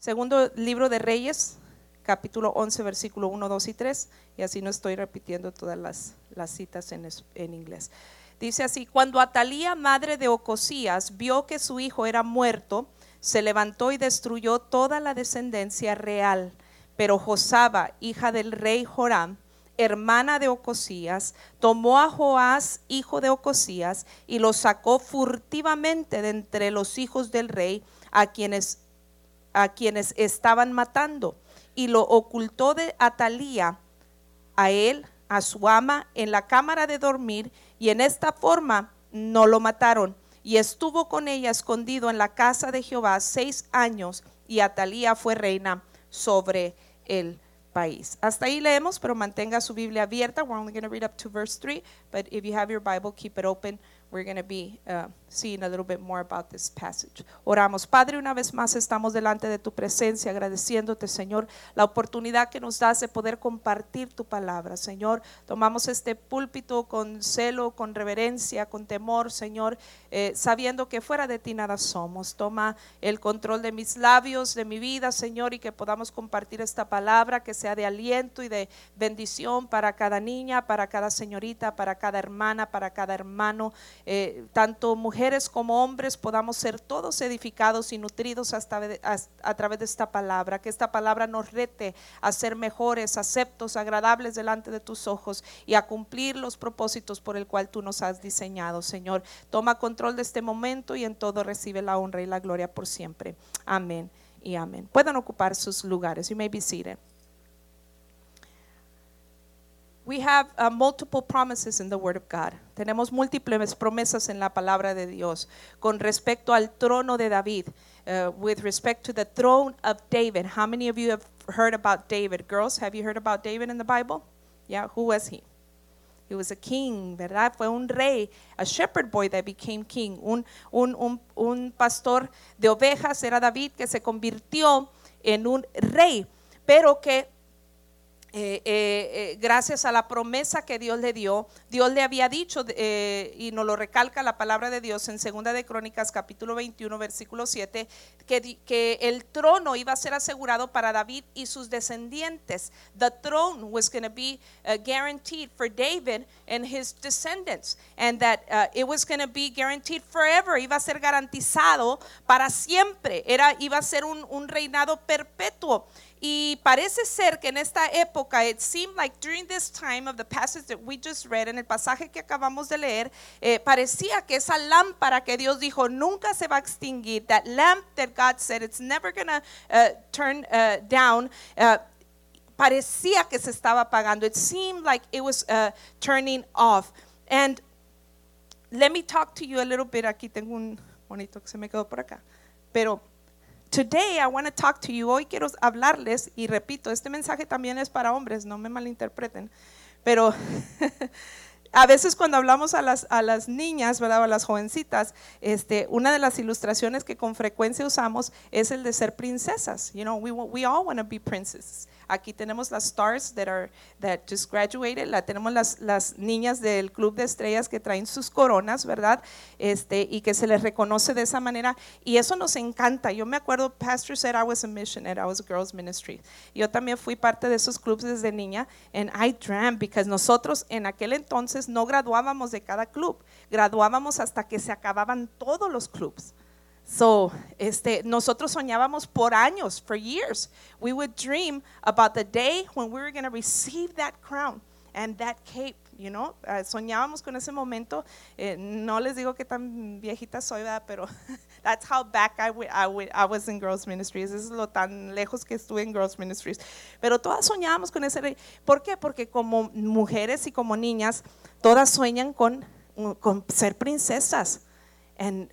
Segundo libro de Reyes, capítulo 11, versículo 1, 2 y 3, y así no estoy repitiendo todas las, las citas en, en inglés. Dice así, cuando Atalía, madre de Ocosías, vio que su hijo era muerto, se levantó y destruyó toda la descendencia real. Pero Josaba, hija del rey Joram, hermana de Ocosías, tomó a Joás, hijo de Ocosías, y lo sacó furtivamente de entre los hijos del rey, a quienes a quienes estaban matando y lo ocultó de Atalía a él, a su ama, en la cámara de dormir y en esta forma no lo mataron. Y estuvo con ella escondido en la casa de Jehová seis años y Atalía fue reina sobre el país. Hasta ahí leemos, pero mantenga su Biblia abierta. We're only going to read up to verse 3, but if you have your Bible, keep it open. We're going to be uh, seeing a little bit more about this passage. Oramos. Padre, una vez más estamos delante de tu presencia, agradeciéndote, Señor, la oportunidad que nos das de poder compartir tu palabra. Señor, tomamos este púlpito con celo, con reverencia, con temor, Señor, eh, sabiendo que fuera de ti nada somos. Toma el control de mis labios, de mi vida, Señor, y que podamos compartir esta palabra que sea de aliento y de bendición para cada niña, para cada señorita, para cada hermana, para cada hermano, eh, tanto mujeres como hombres, podamos ser todos edificados y nutridos hasta as- a, través de esta palabra, que esta palabra nos rete a ser mejores, aceptos, agradables delante de tus ojos y a cumplir los propósitos por el cual tú nos has diseñado, Señor. Toma control de este momento y en todo recibe la honra y la gloria por siempre. Amén y amén. Pueden ocupar sus lugares. You may be. We have uh, multiple promises in the Word of God. Tenemos múltiples promesas en la palabra de Dios con respecto al trono de David. Uh, with respect to the throne of David. How many of you have heard about David? Girls, have you heard about David in the Bible? Yeah, who was he? He was a king, ¿verdad? Fue un rey, a shepherd boy that became king. Un, un, un, un pastor de ovejas era David que se convirtió en un rey, pero que eh, eh, eh, gracias a la promesa que Dios le dio, Dios le había dicho, y nos lo recalca la palabra de Dios en Segunda de Crónicas capítulo 21 versículo 7, que, que el trono iba a ser asegurado para David y sus descendientes. The throne was going to be uh, guaranteed for David and his descendants, and that uh, it was going to be guaranteed forever, iba a ser garantizado para siempre, era, iba a ser un, un reinado perpetuo. Y parece ser que en esta época, it seemed like during this time of the passage that we just read, en el pasaje que acabamos de leer, eh, parecía que esa lámpara que Dios dijo nunca se va a extinguir, that lamp that God said it's never gonna uh, turn uh, down, uh, parecía que se estaba apagando. It seemed like it was uh, turning off. And let me talk to you a little bit. Aquí tengo un bonito que se me quedó por acá. Pero Today I want to talk to you. Hoy quiero hablarles y repito, este mensaje también es para hombres, no me malinterpreten. Pero a veces cuando hablamos a las, niñas, ¿verdad? O a las jovencitas, este, una de las ilustraciones que con frecuencia usamos es el de ser princesas. You know, we, we all want to be princesses. Aquí tenemos las stars that are that just graduated, la tenemos las, las niñas del club de estrellas que traen sus coronas, ¿verdad? Este, y que se les reconoce de esa manera y eso nos encanta. Yo me acuerdo Pastor said I was a missionary, I was a girls ministry. Yo también fui parte de esos clubes desde niña and I dreamt because nosotros en aquel entonces no graduábamos de cada club, graduábamos hasta que se acababan todos los clubs. So, este, nosotros soñábamos por años, for years. We would dream about the day when we were going to receive that crown and that cape, you know. Ah, soñábamos con ese momento. Eh, no les digo que tan viejita soy, ¿verdad? pero that's how back I, I, I was in girls ministries. Eso es lo tan lejos que estuve en girls ministries. Pero todas soñábamos con ese rey. ¿Por qué? Porque como mujeres y como niñas, todas sueñan con, con ser princesas. And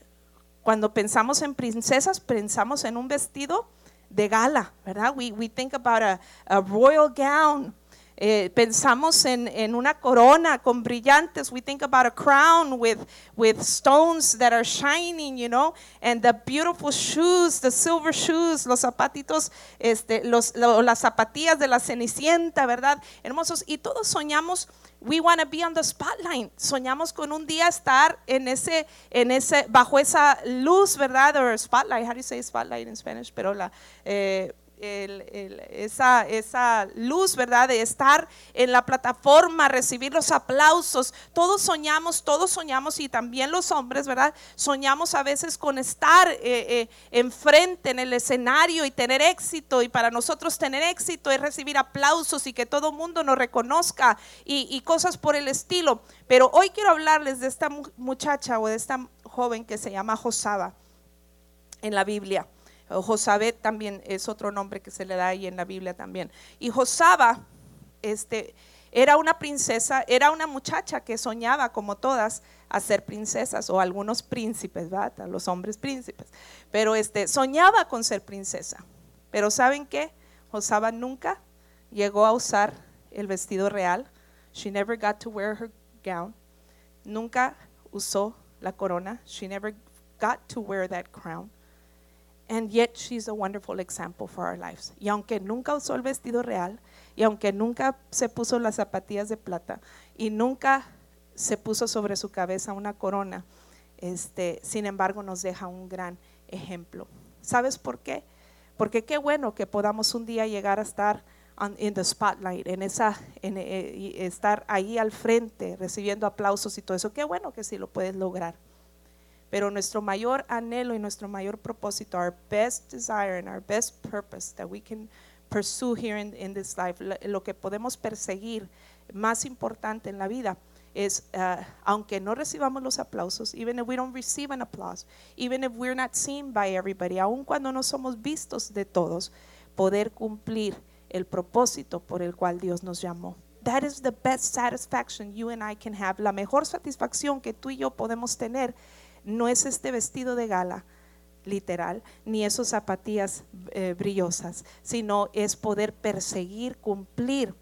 cuando pensamos en princesas, pensamos en un vestido de gala, ¿verdad? We, we think about a, a royal gown. Eh, pensamos en, en una corona con brillantes. We think about a crown with, with stones that are shining, you know, and the beautiful shoes, the silver shoes, los zapatitos, este, los, lo- las zapatillas de la cenicienta, ¿verdad? Hermosos. Y todos soñamos, we want to be on the spotlight. Soñamos con un día estar en ese, en ese, bajo esa luz, ¿verdad? Or spotlight, how do you say spotlight in Spanish? Pero la, eh, esa, esa luz, ¿verdad? De estar en la plataforma, recibir los aplausos. Todos soñamos, todos soñamos y también los hombres, ¿verdad? Soñamos a veces con estar eh, eh, enfrente en el escenario y tener éxito. Y para nosotros tener éxito es recibir aplausos y que todo mundo nos reconozca y, y cosas por el estilo. Pero hoy quiero hablarles de esta mu- muchacha o de esta joven que se llama Josaba en la Biblia. Josabet también es otro nombre que se le da ahí en la Biblia también. Y Josaba este, era una princesa, era una muchacha que soñaba como todas a ser princesas o algunos príncipes, los hombres príncipes. Pero este, soñaba con ser princesa. Pero ¿saben qué? Josaba nunca llegó a usar el vestido real. She never got to wear her gown. Nunca usó la corona. She never got to wear that crown. And yet she's a wonderful example for our lives. Y aunque nunca usó el vestido real, y aunque nunca se puso las zapatillas de plata, y nunca se puso sobre su cabeza una corona, este, sin embargo nos deja un gran ejemplo. ¿Sabes por qué? Porque qué bueno que podamos un día llegar a estar on- in the spotlight, en esa, en, eh, y estar ahí al frente, recibiendo aplausos y todo eso. Qué bueno que sí lo puedes lograr. Pero nuestro mayor anhelo y nuestro mayor propósito, our best desire and our best purpose that we can pursue here in, in this life, lo, que podemos perseguir más importante en la vida es, uh, aunque no recibamos los aplausos, even if we don't receive an applause, even if we're not seen by everybody, aun cuando no somos vistos de todos, poder cumplir el propósito por el cual Dios nos llamó. That is the best satisfaction you and I can have. La mejor satisfacción que tú y yo podemos tener no es este vestido de gala literal, ni esos zapatillas eh, brillosas, sino es poder perseguir, cumplir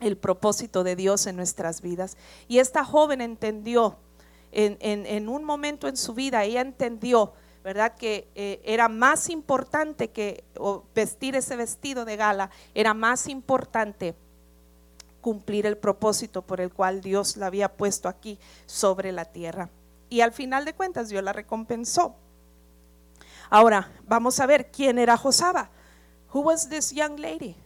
el propósito de Dios en nuestras vidas. Y esta joven entendió en, un momento en su vida, ella entendió, ¿verdad? Que eh, era más importante que vestir ese vestido de gala, era más importante cumplir el propósito por el cual Dios la había puesto aquí sobre la tierra. Y al final de cuentas Dios la recompensó. Ahora, vamos a ver quién era Josaba. Who was this young lady?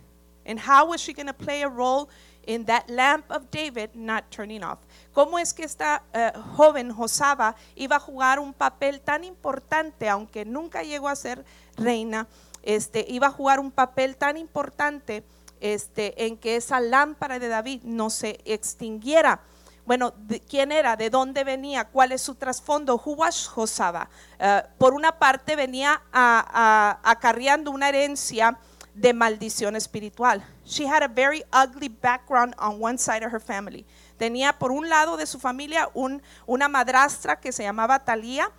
And how was she going to play a role in that lamp of David not turning off? ¿Cómo es que esta eh, joven Josaba iba a jugar un papel tan importante, aunque nunca llegó a ser reina, este, iba a jugar un papel tan importante este, en que esa lámpara de David no se extinguiera? Bueno, de- ¿quién era? ¿De dónde venía? ¿Cuál es su trasfondo? Who Josaba? Eh, por una parte venía a- acarreando una herencia de maldición espiritual. She had a very ugly background on one side of her family. Tenía por un lado de su familia un- una madrastra que se llamaba Atalía.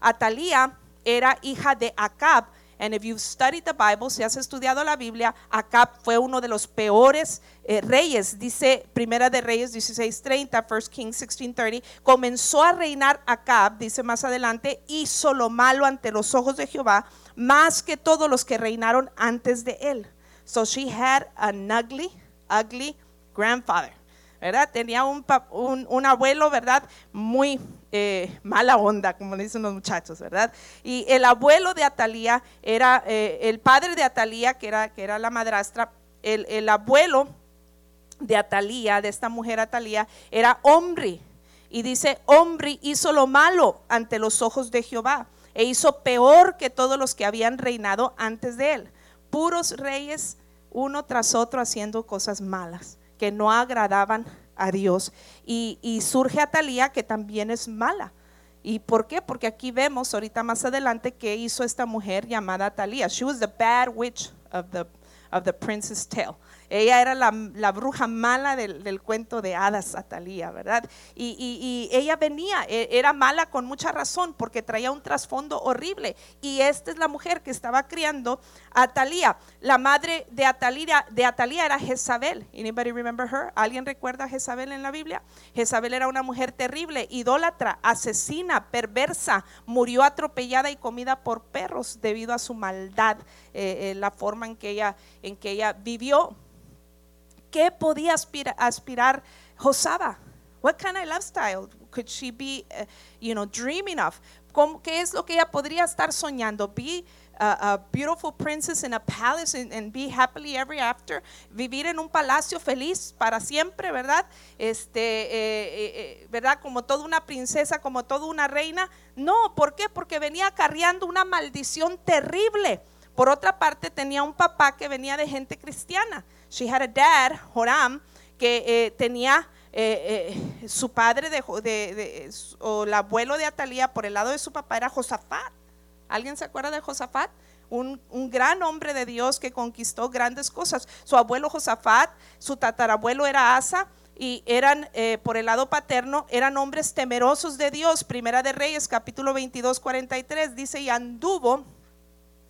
Atalía era hija de Acab. And if you've studied the Bible, si has estudiado la Biblia, Acab fue uno de los peores eh, reyes. Dice Primera de Reyes 16:30, 1 Kings 16:30, comenzó a reinar Acab, dice más adelante, hizo lo malo ante los ojos de Jehová, más que todos los que reinaron antes de él. So she had an ugly, ugly grandfather. ¿verdad? Tenía un, un, un abuelo, ¿verdad? Muy eh, mala onda, como dicen los muchachos, ¿verdad? Y el abuelo de Atalía era, eh, el padre de Atalía, que era, que era la madrastra, el, el abuelo de Atalía, de esta mujer Atalía, era hombre. Y dice, hombre hizo lo malo ante los ojos de Jehová e hizo peor que todos los que habían reinado antes de él. Puros reyes, uno tras otro, haciendo cosas malas que no agradaban a Dios. Y, y surge Atalía, que también es mala. ¿Y por qué? Porque aquí vemos ahorita más adelante que hizo esta mujer llamada Atalía. She was the bad witch of the, of the prince's tale. Ella era la, bruja mala del, cuento de hadas, Atalía, ¿verdad? Y, ella venía, e, era mala con mucha razón porque traía un trasfondo horrible. Y esta es la mujer que estaba criando a Atalía. La madre de Atalía, de era Jezabel. Anybody remember her? ¿Alguien recuerda a Jezabel en la Biblia? Jezabel era una mujer terrible, idólatra, asesina, perversa, murió atropellada y comida por perros debido a su maldad, eh, eh, la forma en que ella, en que ella vivió. ¿Qué podía aspirar, aspirar Josaba? What kind of lifestyle could she be, uh, you know, dreaming of? ¿Cómo, ¿Qué es lo que ella podría estar soñando? Be a, a beautiful princess in a palace and, and, be happily ever after. Vivir en un palacio feliz para siempre, ¿verdad? Este, eh, eh, ¿verdad? Como toda una princesa, como toda una reina. No, ¿por qué? Porque venía acarreando una maldición terrible. Por otra parte, tenía un papá que venía de gente cristiana. She had a dad, Joram, que eh, tenía eh, eh, su padre de, de, o el abuelo de Atalía por el lado de su papá era Josafat. ¿Alguien se acuerda de Josafat? Un, un, gran hombre de Dios que conquistó grandes cosas. Su abuelo Josafat, su tatarabuelo era Asa y eran por el lado paterno eran hombres temerosos de Dios. Primera de Reyes capítulo 22 43 dice y anduvo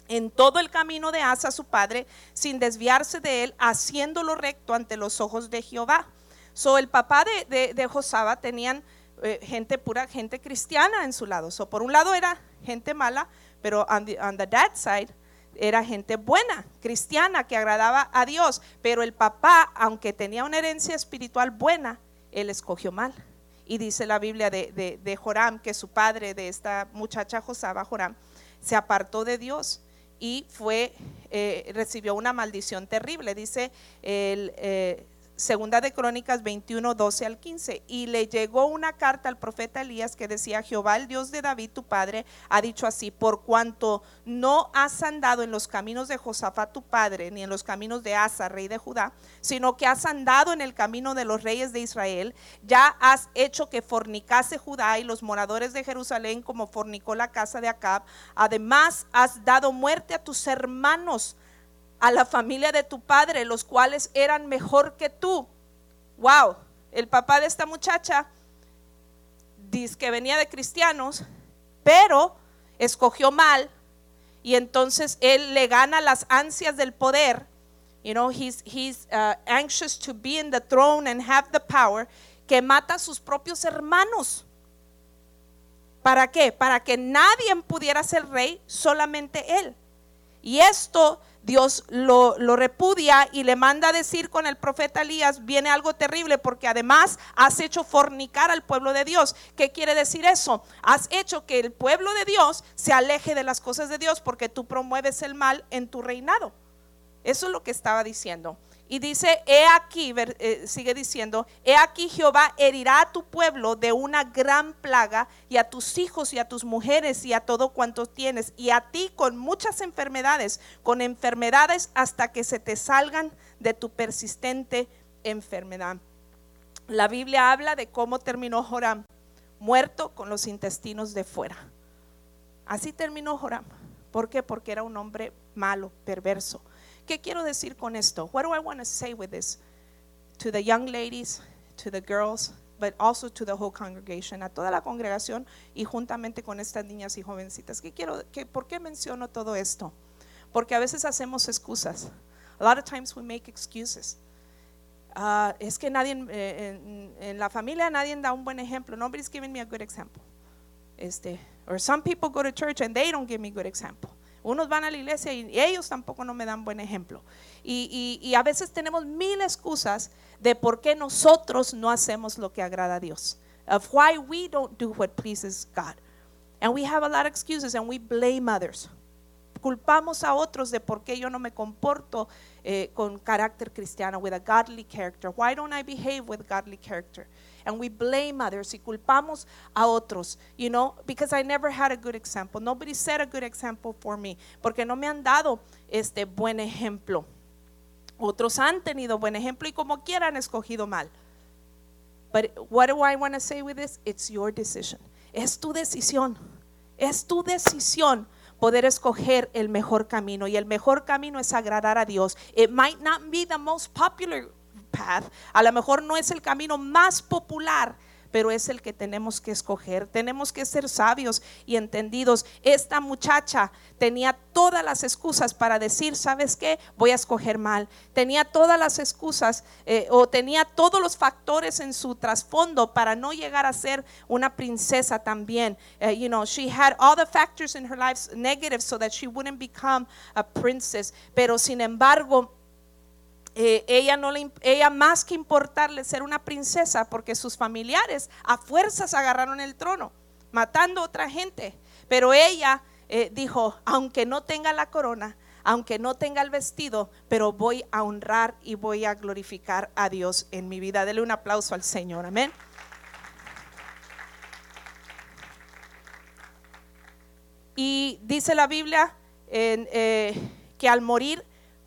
en todo el camino de Asa su padre, sin desviarse de él, haciéndolo recto ante los ojos de Jehová. So, el papá de, de, Josaba tenían eh, gente pura, gente cristiana en su lado. So, por un lado era gente mala, pero on the, on the dad side era gente buena, cristiana, que agradaba a Dios. Pero el papá, aunque tenía una herencia espiritual buena, él escogió mal. Y dice la Biblia de, de Joram, que su padre de esta muchacha Josaba, Joram, se apartó de Dios y fue, eh, recibió una maldición terrible. Dice el eh, Segunda de Crónicas 21, 12 al 15. Y le llegó una carta al profeta Elías que decía, Jehová, el Dios de David, tu padre, ha dicho así, por cuanto no has andado en los caminos de Josafat, tu padre, ni en los caminos de Asa, rey de Judá, sino que has andado en el camino de los reyes de Israel, ya has hecho que fornicase Judá y los moradores de Jerusalén como fornicó la casa de Acab. Además, has dado muerte a tus hermanos a la familia de tu padre, los cuales eran mejor que tú. Wow, el papá de esta muchacha dice que venía de cristianos, pero escogió mal y entonces él le gana las ansias del poder. You know, he's, he's uh, anxious to be in the throne and have the power, que mata a sus propios hermanos. ¿Para qué? Para que nadie pudiera ser rey, solamente él. Y esto Dios lo, lo, repudia y le manda a decir con el profeta Elías, viene algo terrible porque además has hecho fornicar al pueblo de Dios. ¿Qué quiere decir eso? Has hecho que el pueblo de Dios se aleje de las cosas de Dios porque tú promueves el mal en tu reinado. Eso es lo que estaba diciendo. Y dice, he aquí, eh, sigue diciendo, he aquí Jehová herirá a tu pueblo de una gran plaga y a tus hijos y a tus mujeres y a todo cuanto tienes y a ti con muchas enfermedades, con enfermedades hasta que se te salgan de tu persistente enfermedad. La Biblia habla de cómo terminó Joram, muerto con los intestinos de fuera. Así terminó Joram. ¿Por qué? Porque era un hombre malo, perverso ¿Qué quiero decir con esto? What do I want to say with this? To the young ladies, to the girls, but also to the whole congregation, a toda la congregación y juntamente con estas niñas y jovencitas. ¿Qué quiero, qué, ¿Por qué menciono todo esto? Porque a veces hacemos excusas. A lot of times we make excuses. Uh, es que nadie eh, en, en, la familia nadie da un buen ejemplo. Nobody's giving me a good example. Este, or some people go to church and they don't give me a good example. Unos van a la iglesia y ellos tampoco no me dan buen ejemplo. Y, y, a veces tenemos mil excusas de por qué nosotros no hacemos lo que agrada a Dios. Of why we don't do what pleases God. And we have a lot of excuses and we blame others. Culpamos a otros de por qué yo no me comporto eh, con carácter cristiano, with a godly character. Why don't I behave with godly character? And we blame others y culpamos a otros, you know, because I never had a good example. Nobody set a good example for me, porque no me han dado este buen ejemplo. Otros han tenido buen ejemplo y como quiera han escogido mal. But what do I want to say with this? It's your decision. Es tu decisión. Es tu decisión poder escoger el mejor camino. Y el mejor camino es agradar a Dios. It might not be the most popular path. A lo mejor no es el camino más popular pero es el que tenemos que escoger. Tenemos que ser sabios y entendidos. Esta muchacha tenía todas las excusas para decir, ¿sabes qué? Voy a escoger mal. Tenía todas las excusas eh, o tenía todos los factores en su trasfondo para no llegar a ser una princesa también. Eh, you know, she had all the factors in her life negative so that she wouldn't become a princess. Pero sin embargo, eh, ella, no le, ella más que importarle ser una princesa, porque sus familiares a fuerzas agarraron el trono, matando a otra gente. Pero ella eh, dijo, aunque no tenga la corona, aunque no tenga el vestido, pero voy a honrar y voy a glorificar a Dios en mi vida. Dele un aplauso al Señor, amén. Y dice la Biblia eh, que al morir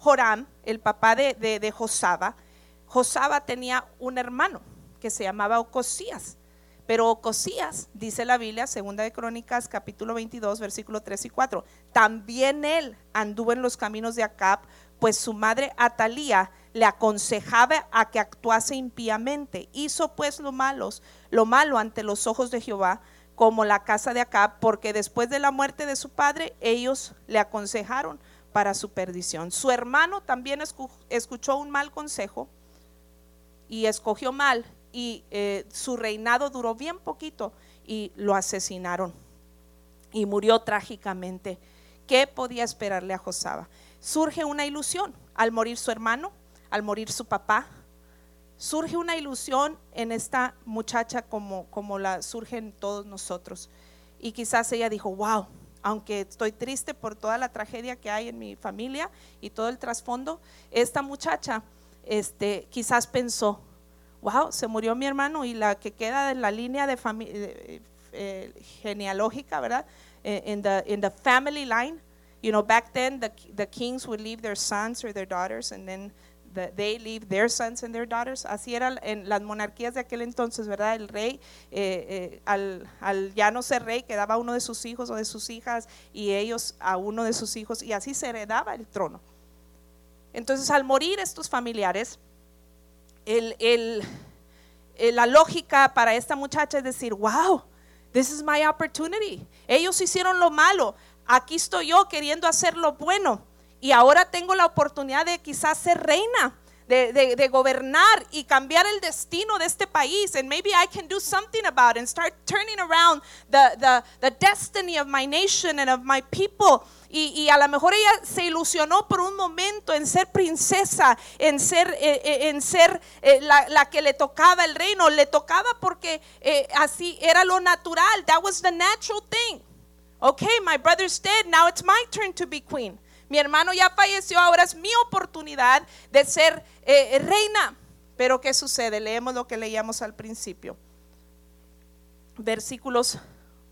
Joram, el papá de, Josaba, Josaba tenía un hermano que se llamaba Ocosías. Pero Ocosías, dice la Biblia, segunda de Crónicas, capítulo 22, versículo 3 y 4, también él anduvo en los caminos de Acab, pues su madre Atalía le aconsejaba a que actuase impíamente. Hizo pues lo malos, lo malo ante los ojos de Jehová, como la casa de Acab, porque después de la muerte de su padre, ellos le aconsejaron para su perdición. Su hermano también escuchó un mal consejo y escogió mal y eh, su reinado duró bien poquito y lo asesinaron y murió trágicamente. ¿Qué podía esperarle a Josaba? Surge una ilusión al morir su hermano, al morir su papá. Surge una ilusión en esta muchacha como, como la surgen todos nosotros. Y quizás ella dijo, wow, aunque estoy triste por toda la tragedia que hay en mi familia y todo el trasfondo, esta muchacha este, quizás pensó, wow, se murió mi hermano y la que queda en la línea de eh, eh, genealógica, ¿verdad? Eh, in the, in the family line, you know, back then the, the kings would leave their sons or their daughters and then they leave their sons and their daughters. Así era en las monarquías de aquel entonces, ¿verdad? El rey, eh, eh, al, al, ya no ser rey, quedaba uno de sus hijos o de sus hijas y ellos a uno de sus hijos y así se heredaba el trono. Entonces, al morir estos familiares, el, el, la lógica para esta muchacha es decir, wow, this is my opportunity. Ellos hicieron lo malo, aquí estoy yo queriendo hacer lo bueno y ahora tengo la oportunidad de quizás ser reina. De, de, de, gobernar y cambiar el destino de este país. And maybe I can do something about it and start turning around the, the, the destiny of my nation and of my people. Y, y, a lo mejor ella se ilusionó por un momento en ser princesa, en ser, eh, eh, en ser eh, la, la, que le tocaba el reino. Le tocaba porque eh, así era lo natural. That was the natural thing. Okay, my brother's dead. Now it's my turn to be queen. Mi hermano ya falleció, ahora es mi oportunidad de ser eh, reina. Pero ¿qué sucede? Leemos lo que leíamos al principio. Versículos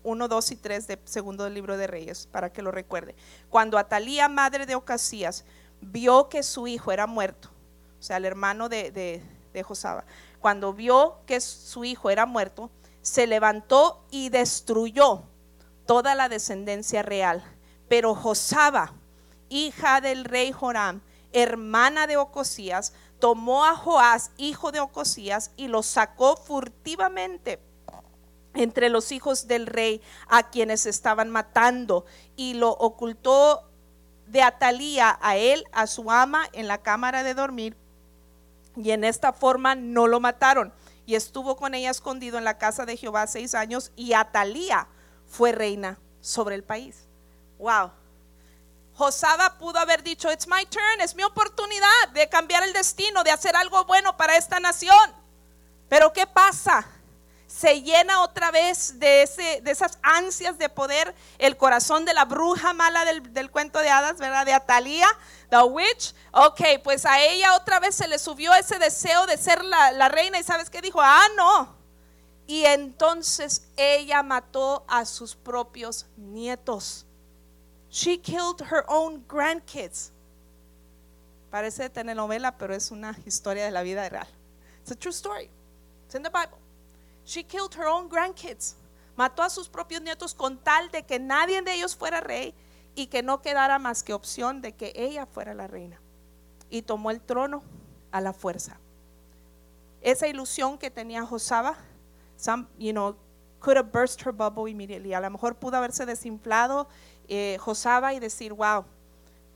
1, 2 y 3 de segundo del libro de Reyes, para que lo recuerde. Cuando Atalía, madre de Ocasías, vio que su hijo era muerto, o sea, el hermano de Josaba, cuando vio que su hijo era muerto, se levantó y destruyó toda la descendencia real. Pero Josaba, hija del rey Joram, hermana de Ocosías, tomó a Joás, hijo de Ocosías, y lo sacó furtivamente entre los hijos del rey a quienes estaban matando y lo ocultó de Atalía a él, a su ama, en la cámara de dormir. Y en esta forma no lo mataron. Y estuvo con ella escondido en la casa de Jehová seis años y Atalía fue reina sobre el país. Wow. Josaba pudo haber dicho, it's my turn, es mi oportunidad de cambiar el destino, de hacer algo bueno para esta nación. Pero ¿qué pasa? Se llena otra vez de, ese, de esas ansias de poder el corazón de la bruja mala del, cuento de hadas, ¿verdad? De Atalía, the witch. Ok, pues a ella otra vez se le subió ese deseo de ser la, la reina y ¿sabes qué dijo? Ah, no. Y entonces ella mató a sus propios nietos. She killed her own grandkids. Parece telenovela, pero es una historia de la vida real. It's a true story. It's in the Bible. She killed her own grandkids. Mató a sus propios nietos con tal de que nadie de ellos fuera rey y que no quedara más que opción de que ella fuera la reina. Y tomó el trono a la fuerza. Esa ilusión que tenía Josaba, some, you know, could have burst her bubble immediately. A lo mejor pudo haberse desinflado eh, Josaba y decir, wow,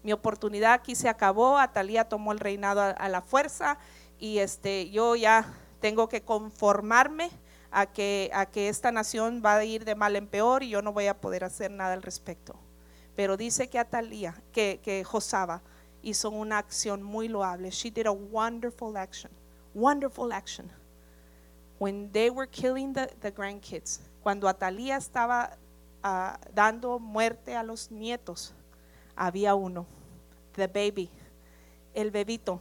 mi oportunidad aquí se acabó, Atalía tomó el reinado a, a la fuerza y este, yo ya tengo que conformarme a que, a que esta nación va a ir de mal en peor y yo no voy a poder hacer nada al respecto. Pero dice que Atalía, que, que Josaba hizo una acción muy loable. She did a wonderful action, wonderful action. When they were killing the, the grandkids, cuando Atalía estaba dando muerte a los nietos, había uno, the baby, el bebito.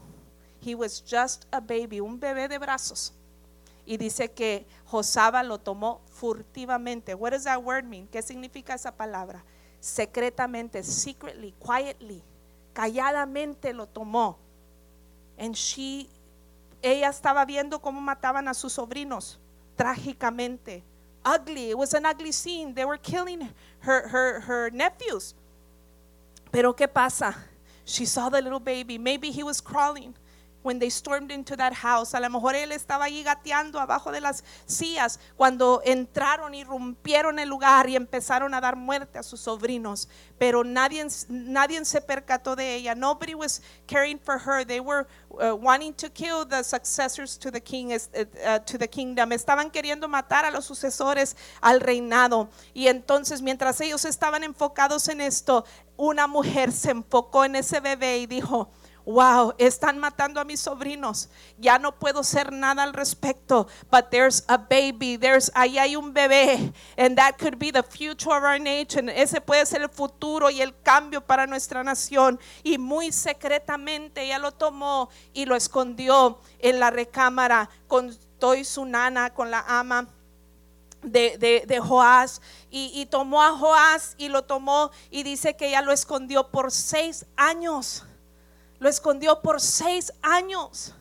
He was just a baby, un bebé de brazos. Y dice que Josaba lo tomó furtivamente. What does that word mean? ¿Qué significa esa palabra? Secretamente, secretly, quietly, calladamente lo tomó. And she, ella estaba viendo cómo mataban a sus sobrinos, trágicamente. Ugly, it was an ugly scene. They were killing her, her, her nephews. Pero ¿qué pasa? She saw the little baby. Maybe he was crawling when they stormed into that house. A lo mejor él estaba ahí gateando abajo de las sillas cuando entraron y rompieron el lugar y empezaron a dar muerte a sus sobrinos. Pero nadie, nadie se percató de ella. Nobody was caring for her. They were uh, wanting to kill the successors to the king, uh, to the kingdom. Estaban queriendo matar a los sucesores al reinado. Y entonces, mientras ellos estaban enfocados en esto, una mujer se enfocó en ese bebé y dijo, wow, están matando a mis sobrinos. Ya no puedo hacer nada al respecto. But there's a baby, there's ahí hay un bebé, and that could be the future of our nation. Ese puede ser el futuro y el cambio para nuestra nación. Y muy secretamente ella lo tomó y lo escondió en la recámara con Toy su nana, con la ama. De, de, de, Joás y, y tomó a Joás y lo tomó y dice que ella lo escondió por seis años. Lo escondió por seis años.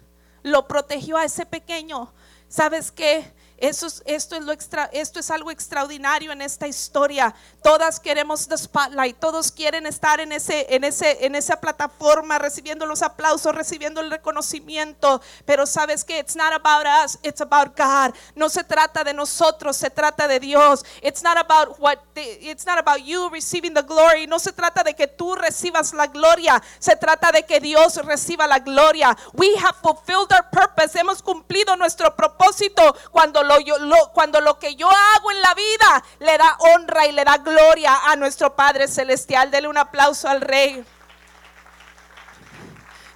Lo protegió a ese pequeño. ¿Sabes qué? Eso es, esto, es lo extra, esto es algo extraordinario en esta historia. Todas queremos the spotlight, todos quieren estar en, ese, en, ese, en esa plataforma recibiendo los aplausos, recibiendo el reconocimiento. Pero sabes que it's not about us, it's about God. No se trata de nosotros, se trata de Dios. It's not about what it's not about you receiving the glory. No se trata de que tú recibas la gloria, se trata de que Dios reciba la gloria. We have fulfilled our purpose. Hemos cumplido nuestro propósito cuando lo, cuando lo que yo hago en la vida le da honra y le da gloria a nuestro Padre Celestial. Dele un aplauso al Rey.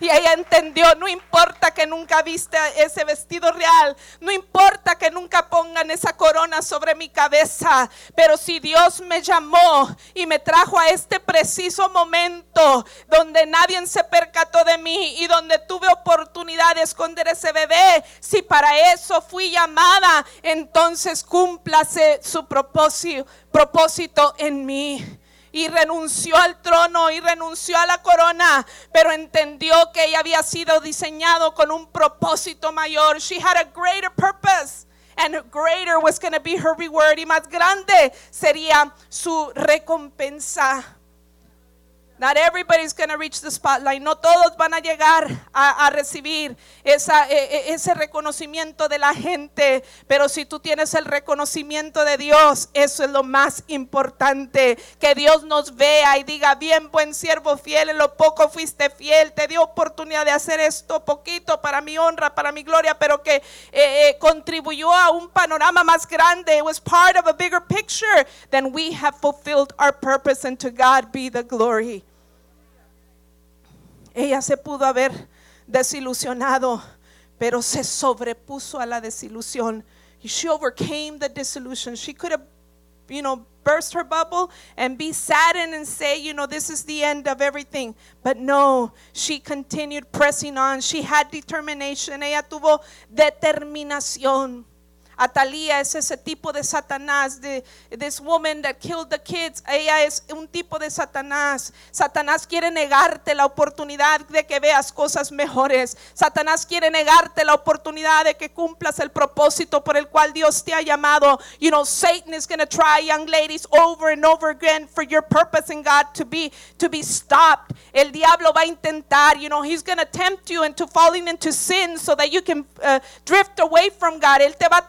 Y ella entendió, no importa que nunca viste ese vestido real, no importa que nunca pongan esa corona sobre mi cabeza, pero si Dios me llamó y me trajo a este preciso momento donde nadie se percató de mí y donde tuve oportunidad de esconder ese bebé, si para eso fui llamada, entonces cúmplase su propósito, propósito en mí y renunció al trono y renunció a la corona, pero entendió que ella había sido diseñado con un propósito mayor. She had a greater purpose. And greater was going to be her reward. Y más grande sería su recompensa. Not everybody's going reach the spotlight. No todos van a llegar a, a recibir e, e, ese reconocimiento de la gente. Pero si tú tienes el reconocimiento de Dios, eso es lo más importante. Que Dios nos vea y diga, bien, buen siervo fiel, en lo poco fuiste fiel. Te dio oportunidad de hacer esto poquito para mi honra, para mi gloria, pero que eh, eh, contribuyó a un panorama más grande. It was part of a bigger picture. Then we have fulfilled our purpose and to God be the glory. Ella se pudo haber desilusionado, pero se sobrepuso a la desilusión. She overcame the disillusion. She could have, you know, burst her bubble and be saddened and say, you know, this is the end of everything. But no, she continued pressing on. She had determination. Ella tuvo determinación. Atalía es ese tipo de Satanás, de this woman that killed the kids. Ella es un tipo de Satanás. Satanás quiere negarte la oportunidad de que veas cosas mejores. Satanás quiere negarte la oportunidad de que cumplas el propósito por el cual Dios te ha llamado. You know, Satan is going to try young ladies over and over again for your purpose in God to be to be stopped. El diablo va a intentar, you know, he's going to tempt you into falling into sin so that you can uh, drift away from God. Él te va a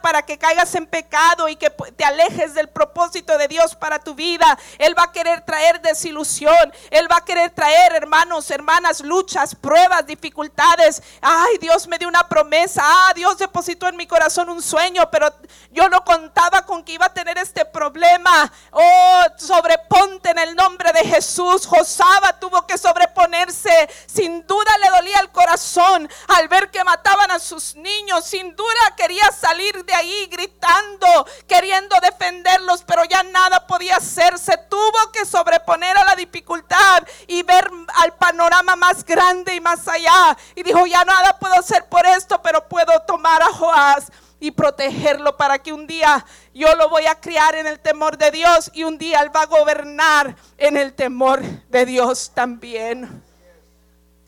para que caigas en pecado y que te alejes del propósito de Dios para tu vida. Él va a querer traer desilusión. Él va a querer traer, hermanos, hermanas, luchas, pruebas, dificultades. Ay, Dios me dio una promesa. Ah, Dios depositó en mi corazón un sueño, pero yo no contaba con que iba a tener este problema. Oh, sobreponte en el nombre de Jesús. Josaba tuvo que sobreponerse. Sin duda le dolía el corazón al ver que mataban a sus niños. Sin duda quería salir de ahí gritando, queriendo defenderlos, pero ya nada podía hacerse. Tuvo que sobreponer a la dificultad y ver al panorama más grande y más allá. Y dijo, ya nada puedo hacer por esto, pero puedo tomar a Joás y protegerlo para que un día yo lo voy a criar en el temor de Dios y un día él va a gobernar en el temor de Dios también.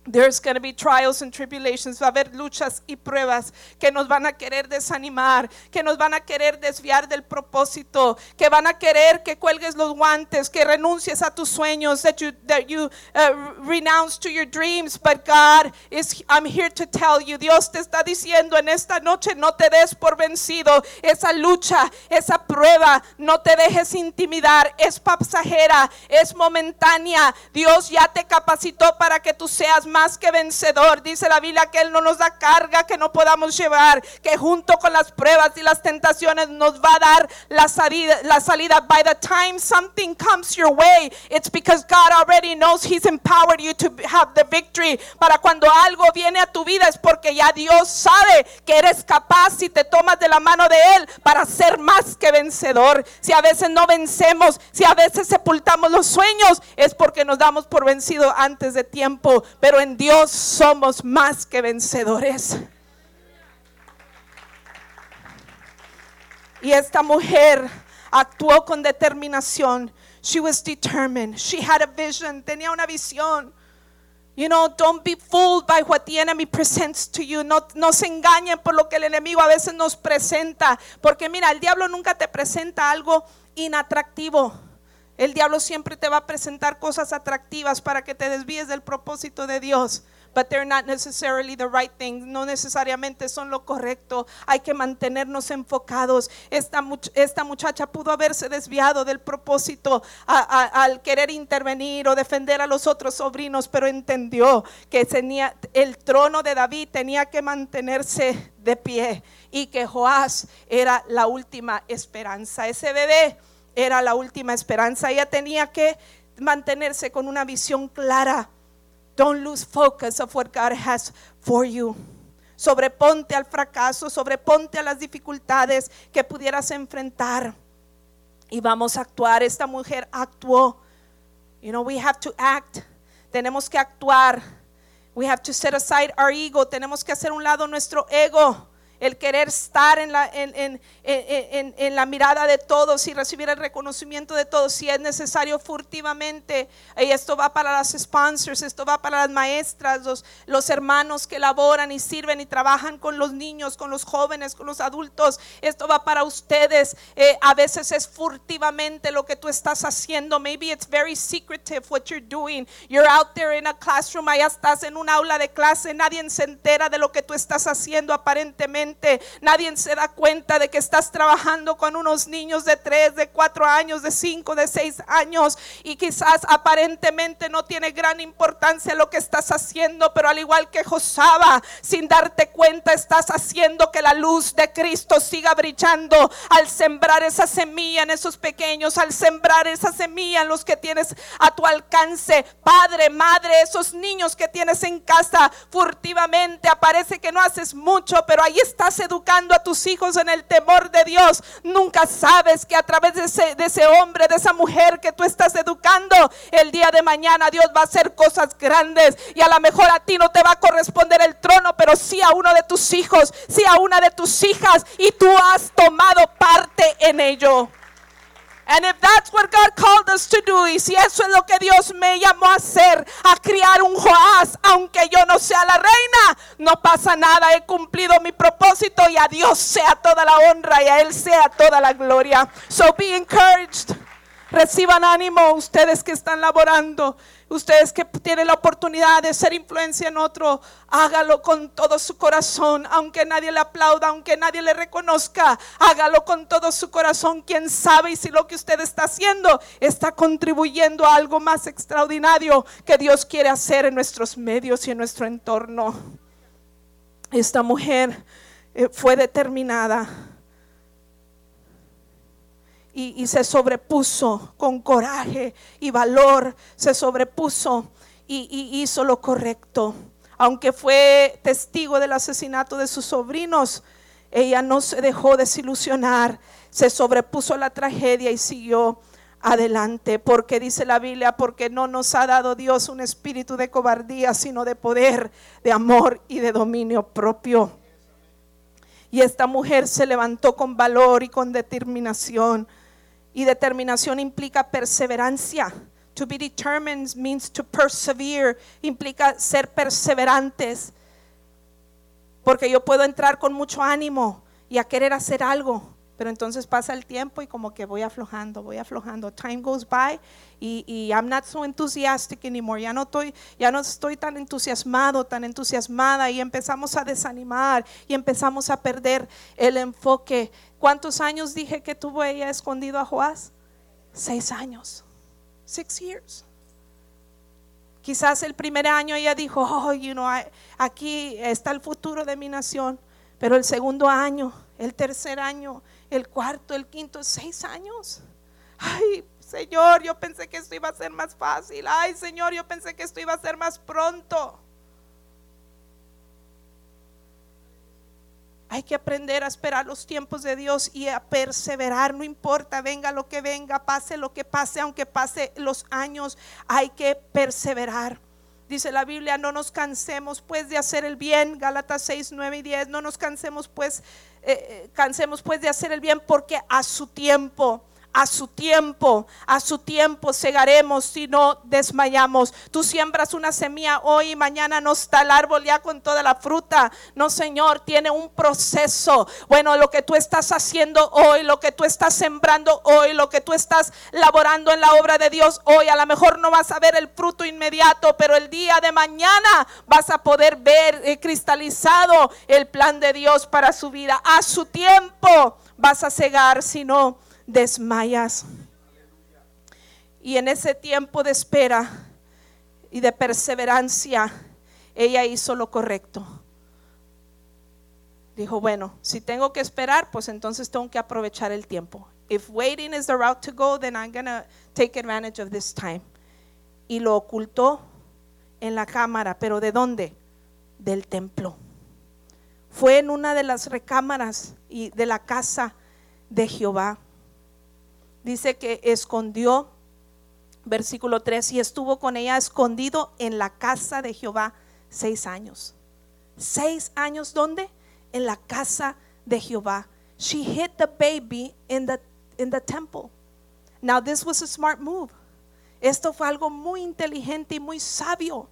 There's going to be trials and tribulations. Va a haber luchas y pruebas que nos van a querer desanimar, que nos van a querer desviar del propósito, que van a querer que cuelgues los guantes, que renuncies a tus sueños, that you, that you uh, renounce to your dreams. But God is, I'm here to tell you, Dios te está diciendo en esta noche, no te des por vencido. Esa lucha, esa prueba, no te dejes intimidar. Es pasajera, es momentánea. Dios ya te capacitó para que tú seas que vencedor. Dice la Biblia que Él no nos da carga que no podamos llevar, que junto con las pruebas y las tentaciones nos va a dar la salida. La salida. By the time something comes your way, it's because God already knows He's empowered you to have the victory. Para cuando algo viene a tu vida es porque ya Dios sabe que eres capaz y te tomas de la mano de Él para ser más que vencedor. Si a veces no vencemos, si a veces sepultamos los sueños, es porque nos damos por vencido antes de tiempo. Pero en Dios somos más que vencedores. Y esta mujer actuó con determinación. She was determined. She had a vision. Tenía una visión. You know, don't be fooled by what the enemy presents to you. No, no se engañen por lo que el enemigo a veces nos presenta. Porque mira, el diablo nunca te presenta algo inatractivo. El diablo siempre te va a presentar cosas atractivas para que te desvíes del propósito de Dios. But they're not necessarily the right thing. No necesariamente son lo correcto. Hay que mantenernos enfocados. Esta, muchacha pudo haberse desviado del propósito al querer intervenir o defender a los otros sobrinos, pero entendió que el trono de David tenía que mantenerse de pie y que Joás era la última esperanza. Ese bebé era la última esperanza. Ella tenía que mantenerse con una visión clara. Don't lose focus of what God has for you. Sobreponte al fracaso, sobreponte a las dificultades que pudieras enfrentar. Y vamos a actuar. Esta mujer actuó. You know, we have to act. Tenemos que actuar. We have to set aside our ego. Tenemos que hacer un lado nuestro ego el querer estar en la, en, la, mirada de todos y recibir el reconocimiento de todos, si es necesario furtivamente. Y esto va para las sponsors, esto va para las maestras, los, los hermanos que laboran y sirven y trabajan con los niños, con los jóvenes, con los adultos. Esto va para ustedes. Eh, a veces es furtivamente lo que tú estás haciendo. Maybe it's very secretive what you're doing. You're out there in a classroom, allá estás en un aula de clase, nadie se entera de lo que tú estás haciendo aparentemente Nadie se da cuenta de que estás trabajando con unos niños de 3, de 4 años, de 5, de 6 años y quizás aparentemente no tiene gran importancia lo que estás haciendo, pero al igual que Josaba, sin darte cuenta estás haciendo que la luz de Cristo siga brillando al sembrar esa semilla en esos pequeños, al sembrar esa semilla en los que tienes a tu alcance. Padre, madre, esos niños que tienes en casa furtivamente, aparece que no haces mucho, pero ahí está estás educando a tus hijos en el temor de Dios, nunca sabes que a través de ese, hombre, de esa mujer que tú estás educando, el día de mañana Dios va a hacer cosas grandes y a lo mejor a ti no te va a corresponder el trono, pero sí a uno de tus hijos, sí a una de tus hijas y tú has tomado parte en ello. And if that's what God called us to do, y si eso es lo que Dios me llamó a hacer, a criar un Joás, aunque yo no sea la reina, no pasa nada, he cumplido mi propósito y a Dios sea toda la honra y a Él sea toda la gloria. So be encouraged. Reciban ánimo ustedes que están laborando. Ustedes que tienen la oportunidad de ser influencia en otro, hágalo con todo su corazón, aunque nadie le aplauda, aunque nadie le reconozca, hágalo con todo su corazón. Quién sabe si lo que usted está haciendo está contribuyendo a algo más extraordinario que Dios quiere hacer en nuestros medios y en nuestro entorno. Esta mujer eh, fue determinada y, se sobrepuso con coraje y valor, se sobrepuso y, hizo lo correcto. Aunque fue testigo del asesinato de sus sobrinos, ella no se dejó desilusionar, se sobrepuso a la tragedia y siguió adelante, porque dice la Biblia, porque no nos ha dado Dios un espíritu de cobardía, sino de poder, de amor y de dominio propio. Y esta mujer se levantó con valor y con determinación. Y determinación implica perseverancia. To be determined means to persevere, implica ser perseverantes. Porque yo puedo entrar con mucho ánimo y a querer hacer algo, pero entonces pasa el tiempo y como que voy aflojando, voy aflojando. Time goes by y, I'm not so enthusiastic anymore. Ya no, estoy, ya no estoy tan entusiasmado, tan entusiasmada y empezamos a desanimar y empezamos a perder el enfoque. ¿Cuántos años dije que tuvo ella escondido a Joás? Seis años. Six years. Quizás el primer año ella dijo, oh, you know, aquí está el futuro de mi nación. Pero el segundo año, el tercer año, el cuarto, el quinto, seis años. Ay, Señor, yo pensé que esto iba a ser más fácil. Ay, Señor, yo pensé que esto iba a ser más pronto. Hay que aprender a esperar los tiempos de Dios y a perseverar, no importa, venga lo que venga, pase lo que pase, aunque pase los años, hay que perseverar. Dice la Biblia, no nos cansemos pues de hacer el bien, Gálatas 6, 9 y 10, no nos cansemos pues, eh, eh, cansemos pues de hacer el bien porque a su tiempo a su tiempo, a su tiempo segaremos si no desmayamos. Tú siembras una semilla hoy y mañana no está el árbol ya con toda la fruta. No, Señor, tiene un proceso. Bueno, lo que tú estás haciendo hoy, lo que tú estás sembrando hoy, lo que tú estás laborando en la obra de Dios hoy, a lo mejor no vas a ver el fruto inmediato, pero el día de mañana vas a poder ver eh, cristalizado el plan de Dios para su vida. A su tiempo vas a cegar si no desmayas. Y en ese tiempo de espera y de perseverancia, ella hizo lo correcto. Dijo, bueno, si tengo que esperar, pues entonces tengo que aprovechar el tiempo. If waiting is the route to go, then I'm going to take advantage of this time. Y lo ocultó en la cámara, pero ¿de dónde? Del templo. Fue en una de las recámaras y de la casa de Jehová dice que escondió, versículo 3, y estuvo con ella escondido en la casa de Jehová seis años. Seis años, ¿dónde? En la casa de Jehová. She hid the baby in the, in the temple. Now, this was a smart move. Esto fue algo muy inteligente y muy sabio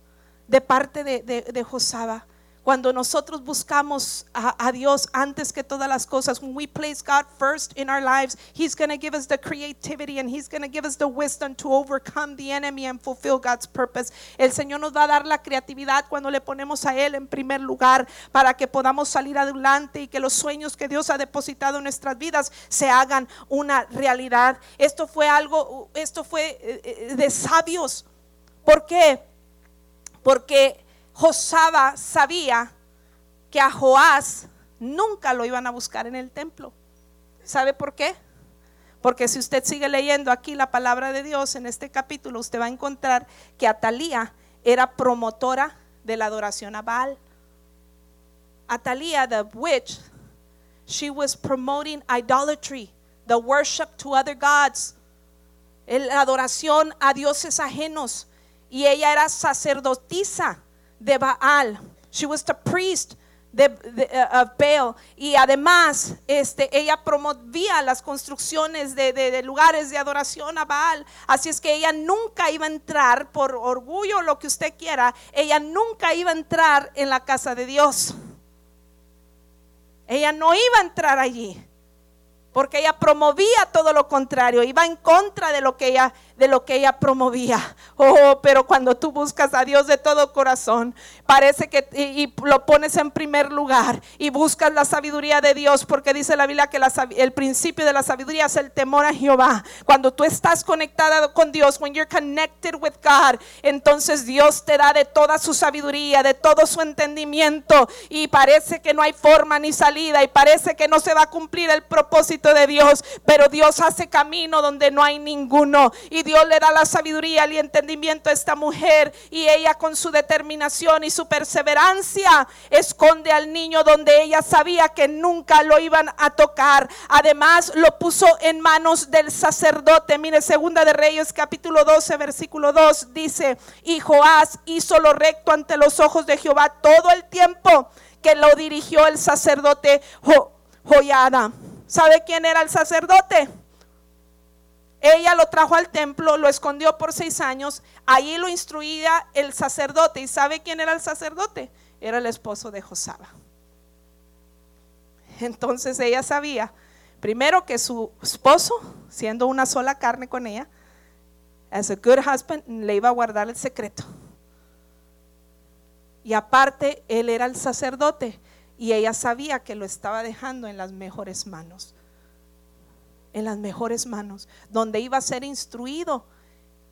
de parte de, de, de Josaba. Cuando nosotros buscamos a, Dios antes que todas las cosas, when we place God first in our lives, He's going to give us the creativity and He's going to give us the wisdom to overcome the enemy and fulfill God's purpose. El Señor nos va a dar la creatividad cuando le ponemos a Él en primer lugar para que podamos salir adelante y que los sueños que Dios ha depositado en nuestras vidas se hagan una realidad. Esto fue algo, esto fue eh, eh, de sabios. ¿Por qué? Porque Josaba sabía que a Joás nunca lo iban a buscar en el templo. ¿Sabe por qué? Porque si usted sigue leyendo aquí la palabra de Dios en este capítulo, usted va a encontrar que Atalía era promotora de la adoración a Baal. Atalía, the witch, she was promoting idolatry, the worship to other gods, la adoración a dioses ajenos. Y ella era sacerdotisa de Baal. She was the priest uh, of Baal. Y además, este, ella promovía las construcciones de, de, de, lugares de adoración a Baal. Así es que ella nunca iba a entrar, por orgullo lo que usted quiera, ella nunca iba a entrar en la casa de Dios. Ella no iba a entrar allí porque ella promovía todo lo contrario, iba en contra de lo que ella de lo que ella promovía. Oh, pero cuando tú buscas a Dios de todo corazón, parece que y, lo pones en primer lugar y buscas la sabiduría de Dios, porque dice la Biblia que el principio de la sabiduría es el temor a Jehová. Cuando tú estás conectada con Dios, when you're connected with God, entonces Dios te da de toda su sabiduría, de todo su entendimiento y parece que no hay forma ni salida y parece que no se va a cumplir el propósito de Dios, pero Dios hace camino donde no hay ninguno y Dios le da la sabiduría y entendimiento a esta mujer y ella con su determinación y su perseverancia esconde al niño donde ella sabía que nunca lo iban a tocar. Además lo puso en manos del sacerdote. Mire, segunda de Reyes capítulo 12 versículo 2 dice, y Joás hizo lo recto ante los ojos de Jehová todo el tiempo que lo dirigió el sacerdote jo Joyada. ¿Sabe quién era el sacerdote? Ella lo trajo al templo, lo escondió por seis años. Allí lo instruía el sacerdote. ¿Y sabe quién era el sacerdote? Era el esposo de Josaba. Entonces ella sabía, primero que su esposo, siendo una sola carne con ella, as a good husband, le iba a guardar el secreto. Y aparte, él era el sacerdote y ella sabía que lo estaba dejando en las mejores manos en las mejores manos, donde iba a ser instruido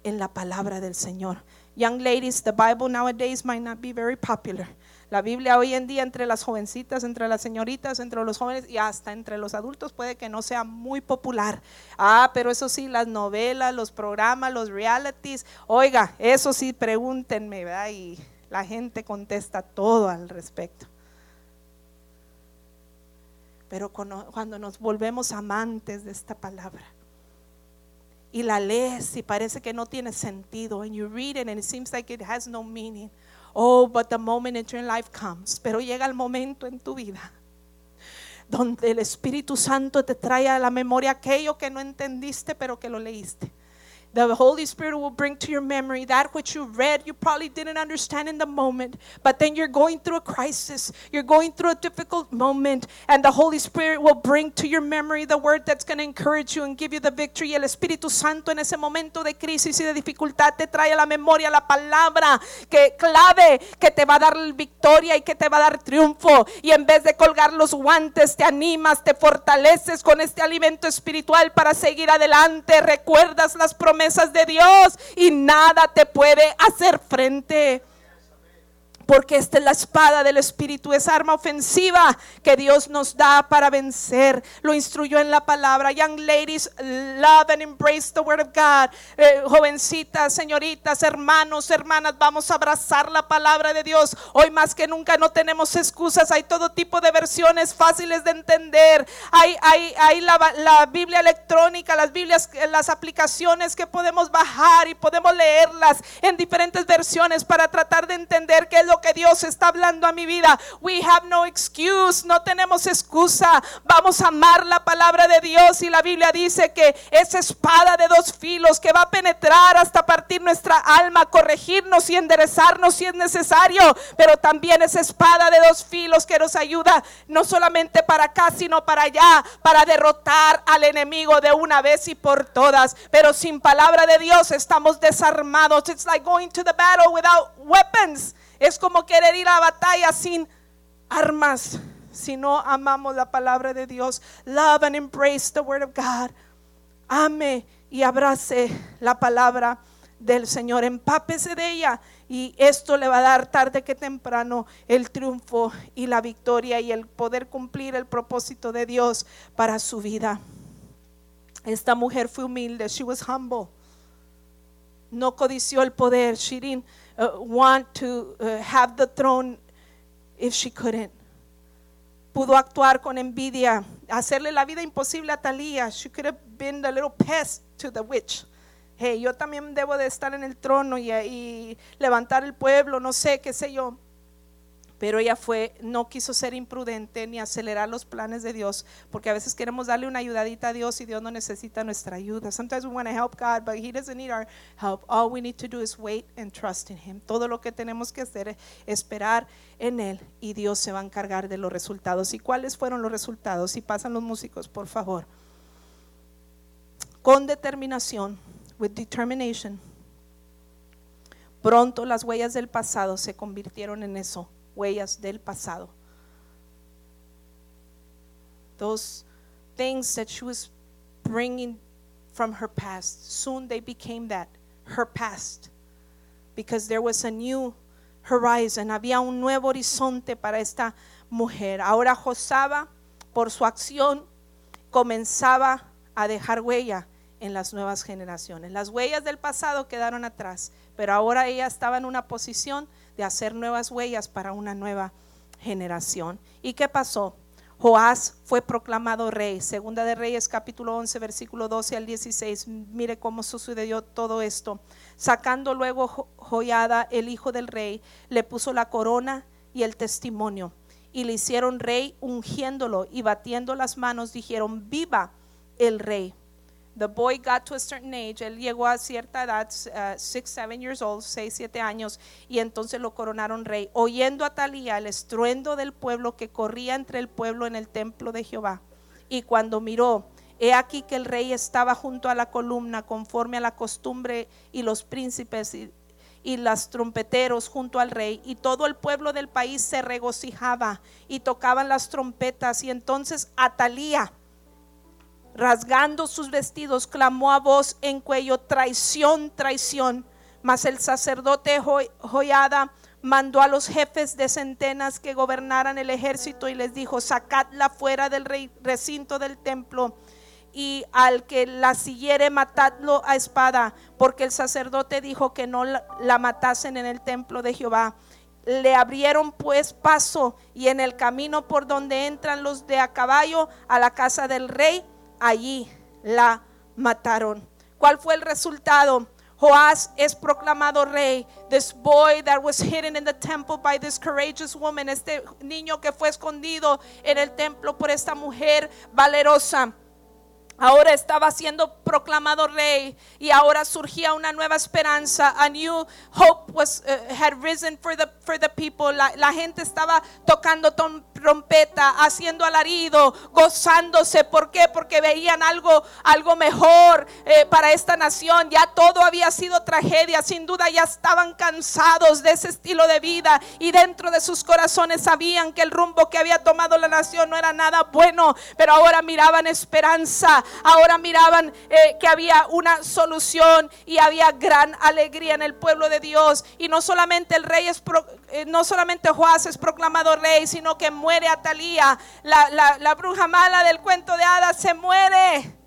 en la palabra del Señor. Young ladies, the Bible nowadays might not be very popular. La Biblia hoy en día entre las jovencitas, entre las señoritas, entre los jóvenes y hasta entre los adultos puede que no sea muy popular. Ah, pero eso sí, las novelas, los programas, los realities, oiga, eso sí, pregúntenme, ¿verdad? Y la gente contesta todo al respecto. Pero cuando nos volvemos amantes de esta palabra y la lees y parece que no tiene sentido, and you read it and it seems like it has no meaning. Oh, but the moment in your life comes. Pero llega el momento en tu vida donde el Espíritu Santo te trae a la memoria aquello que no entendiste, pero que lo leíste. The Holy Spirit will bring to your memory that which you read, you probably didn't understand in the moment, but then you're going through a crisis, you're going through a difficult moment, and the Holy Spirit will bring to your memory the word that's going to encourage you and give you the victory. El Espíritu Santo en ese momento de crisis y de dificultad te trae a la memoria la palabra que clave que te va a dar victoria y que te va a dar triunfo. Y en vez de colgar los guantes, te animas, te fortaleces con este alimento espiritual para seguir adelante. Recuerdas las promesas de Dios y nada te puede hacer frente. Porque esta es la espada del Espíritu, es arma ofensiva que Dios nos da para vencer. Lo instruyó en la palabra. Young ladies, love and embrace the word of God. Eh, jovencitas, señoritas, hermanos, hermanas, vamos a abrazar la palabra de Dios. Hoy más que nunca no tenemos excusas. Hay todo tipo de versiones fáciles de entender. Hay, la, Biblia electrónica, las Biblias, las aplicaciones que podemos bajar y podemos leerlas en diferentes versiones para tratar de entender qué es lo que Dios está hablando a mi vida. We have no excuse, no tenemos excusa. Vamos a amar la palabra de Dios y la Biblia dice que esa espada de dos filos que va a penetrar hasta partir nuestra alma, corregirnos y enderezarnos si es necesario, pero también esa espada de dos filos que nos ayuda no solamente para acá, sino para allá, para derrotar al enemigo de una vez y por todas. Pero sin palabra de Dios estamos desarmados. It's like going to the battle without weapons. Es como querer ir a batalla sin armas. Si no amamos la palabra de Dios, love and embrace the word of God. Ame y abrace la palabra del Señor. Empápese de ella y esto le va a dar tarde que temprano el triunfo y la victoria y el poder cumplir el propósito de Dios para su vida. Esta mujer fue humilde. She was humble. No codició el poder. She didn't uh, want to uh, have the throne if she couldn't. pudo actuar con envidia, hacerle la vida imposible a Talía. She could have been the little pest to the witch. Hey, yo también debo de estar en el trono y, y levantar el pueblo, no sé, qué sé yo. Pero ella fue, no quiso ser imprudente ni acelerar los planes de Dios, porque a veces queremos darle una ayudadita a Dios y Dios no necesita nuestra ayuda. Sometimes we want to help God, but He doesn't need our help. All we need to do is wait and trust in Him. Todo lo que tenemos que hacer es esperar en Él y Dios se va a encargar de los resultados. ¿Y cuáles fueron los resultados? Si pasan los músicos, por favor. Con determinación, with determination. Pronto las huellas del pasado se convirtieron en eso huellas del pasado. Those things that she was bringing from her past, soon they became that, her past. Because there was a new horizon, había un nuevo horizonte para esta mujer. Ahora Josaba, por su acción, comenzaba a dejar huella en las nuevas generaciones. Las huellas del pasado quedaron atrás, pero ahora ella estaba en una posición de hacer nuevas huellas para una nueva generación. ¿Y qué pasó? Joás fue proclamado rey. Segunda de Reyes capítulo 11 versículo 12 al 16. Mire cómo sucedió todo esto. Sacando luego Joyada, el hijo del rey, le puso la corona y el testimonio. Y le hicieron rey ungiéndolo y batiendo las manos dijeron, viva el rey. The boy got to a certain age, él llegó a cierta edad, uh, six, seven years old, seis, siete años, y entonces lo coronaron rey, oyendo a Talía el estruendo del pueblo que corría entre el pueblo en el templo de Jehová. Y cuando miró, he aquí que el rey estaba junto a la columna, conforme a la costumbre, y los príncipes y, y los trompeteros junto al rey, y todo el pueblo del país se regocijaba y tocaban las trompetas, y entonces Atalía rasgando sus vestidos, clamó a voz en cuello, traición, traición. Mas el sacerdote Joyada mandó a los jefes de centenas que gobernaran el ejército y les dijo, sacadla fuera del recinto del templo y al que la siguiere matadlo a espada, porque el sacerdote dijo que no la matasen en el templo de Jehová. Le abrieron pues paso y en el camino por donde entran los de a caballo a la casa del rey, allí la mataron. ¿Cuál fue el resultado? Joás es proclamado rey. This boy that was hidden in the temple by this courageous woman, este niño que fue escondido en el templo por esta mujer valerosa Ahora estaba siendo proclamado rey y ahora surgía una nueva esperanza. A new hope was uh, had risen for the for the people. La gente estaba tocando trompeta, haciendo alarido, gozándose. ¿Por qué? Porque veían algo algo mejor eh, para esta nación. Ya todo había sido tragedia. Sin duda ya estaban cansados de ese estilo de vida y dentro de sus corazones sabían que el rumbo que había tomado la nación no era nada bueno, pero ahora miraban esperanza ahora miraban eh, que había una solución y había gran alegría en el pueblo de Dios. Y no solamente el rey es, eh, no solamente Joás es proclamado rey, sino que muere Atalía, la, la, la bruja mala del cuento de hadas se muere.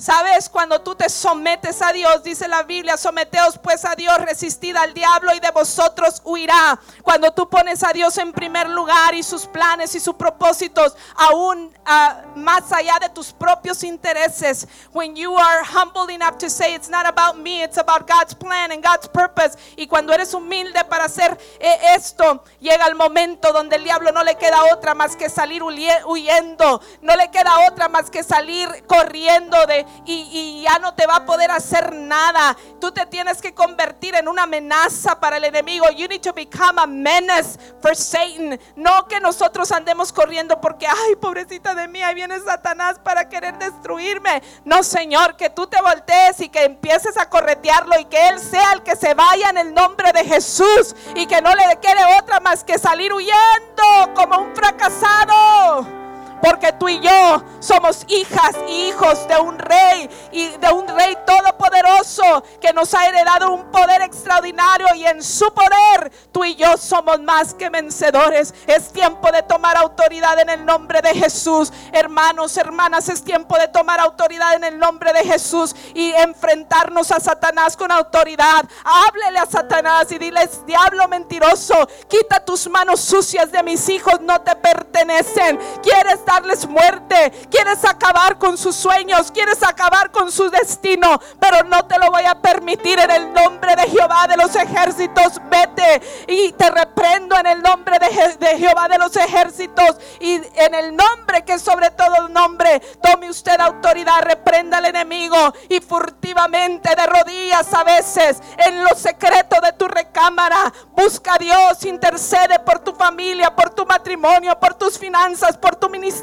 Sabes, cuando tú te sometes a Dios, dice la Biblia, someteos pues a Dios, resistid al diablo y de vosotros huirá. Cuando tú pones a Dios en primer lugar y sus planes y sus propósitos, aún uh, más allá de tus propios intereses, when you are humble enough to say it's not about me, it's about God's plan and God's purpose. Y cuando eres humilde para hacer eh, esto, llega el momento donde el diablo no le queda otra más que salir huyendo, no le queda otra más que salir corriendo de y, ya no te va a poder hacer nada. Tú te tienes que convertir en una amenaza para el enemigo. You need to become a menace for Satan. No que nosotros andemos corriendo porque, ay, pobrecita de mí, ahí viene Satanás para querer destruirme. No, Señor, que tú te voltees y que empieces a corretearlo y que Él sea el que se vaya en el nombre de Jesús y que no le quede otra más que salir huyendo como un fracasado porque tú y yo somos hijas y hijos de un rey y de un rey todopoderoso que nos ha heredado un poder extraordinario y en su poder tú y yo somos más que vencedores. Es tiempo de tomar autoridad en el nombre de Jesús. Hermanos, hermanas, es tiempo de tomar autoridad en el nombre de Jesús y enfrentarnos a Satanás con autoridad. Háblele a Satanás y diles, diablo mentiroso, quita tus manos sucias de mis hijos, no te pertenecen. Quieres darles muerte, quieres acabar con sus sueños, quieres acabar con su destino, pero no te lo voy a permitir en el nombre de Jehová de los ejércitos. Vete y te reprendo en el nombre de, de Jehová de los ejércitos y en el nombre que sobre todo nombre, tome usted autoridad, reprenda al enemigo y furtivamente de rodillas a veces en lo secreto de tu recámara, busca a Dios, intercede por tu familia, por tu matrimonio, por tus finanzas, por tu ministerio,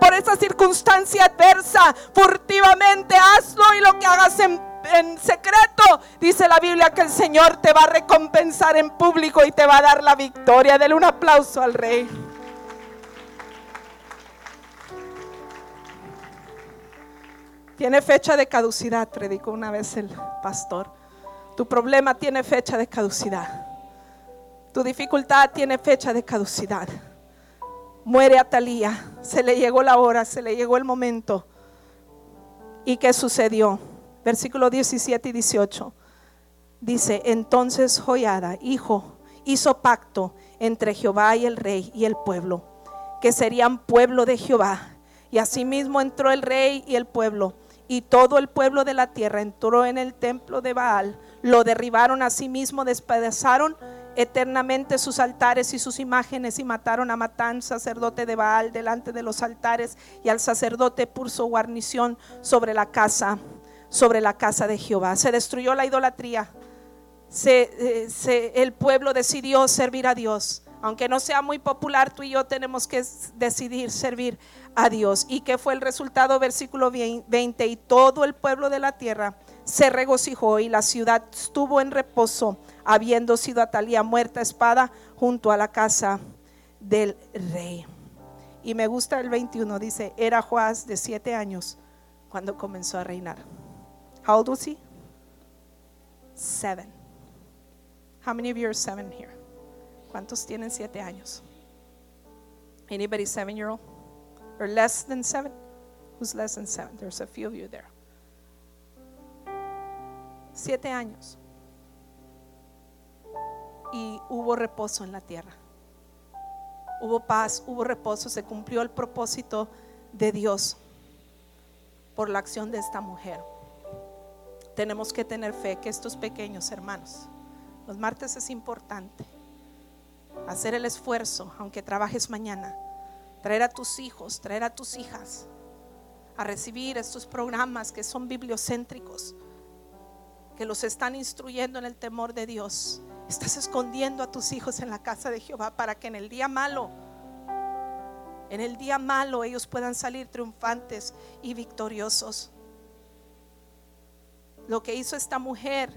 por esa circunstancia adversa, furtivamente hazlo y lo que hagas en en secreto, dice la Biblia que el Señor te va a recompensar en público y te va a dar la victoria. Dele un aplauso al Rey. Tiene fecha de caducidad, predicó una vez el pastor. Tu problema tiene fecha de caducidad. Tu dificultad tiene fecha de caducidad. Muere Atalía. Se le llegó la hora, se le llegó el momento. ¿Y qué sucedió? Versículo 17 y 18. Dice, entonces Joyada, hijo, hizo pacto entre Jehová y el rey y el pueblo, que serían pueblo de Jehová. Y asimismo entró el rey y el pueblo y todo el pueblo de la tierra entró en el templo de Baal, lo derribaron a sí mismo, despedazaron eternamente sus altares y sus imágenes y mataron a Matán, sacerdote de Baal, delante de los altares y al sacerdote puso guarnición sobre la casa, sobre la casa de Jehová. Se destruyó la idolatría. Eh, el pueblo decidió servir a Dios. Aunque no sea muy popular, tú y yo tenemos que decidir servir a Dios. ¿Y qué fue el resultado? Versículo 20. Y todo el pueblo de la tierra se regocijó y la ciudad estuvo en reposo, habiendo sido Atalía muerta espada junto a la casa del rey. Y me gusta el 21, dice, era Joás de siete años cuando comenzó a reinar. How old was he? Seven. How many of you are seven here? ¿Cuántos tienen siete años? Anybody seven year old? Or less than seven? Who's less than seven? There's a few of you there. Siete años. Y hubo reposo en la tierra. Hubo paz, hubo reposo, se cumplió el propósito de Dios por la acción de esta mujer. Tenemos que tener fe que estos pequeños hermanos, los martes es importante hacer el esfuerzo, aunque trabajes mañana, traer a tus hijos, traer a tus hijas a recibir estos programas que son bibliocéntricos, que los están instruyendo en el temor de Dios. Estás escondiendo a tus hijos en la casa de Jehová para que en el día malo, en el día malo ellos puedan salir triunfantes y victoriosos. Lo que hizo esta mujer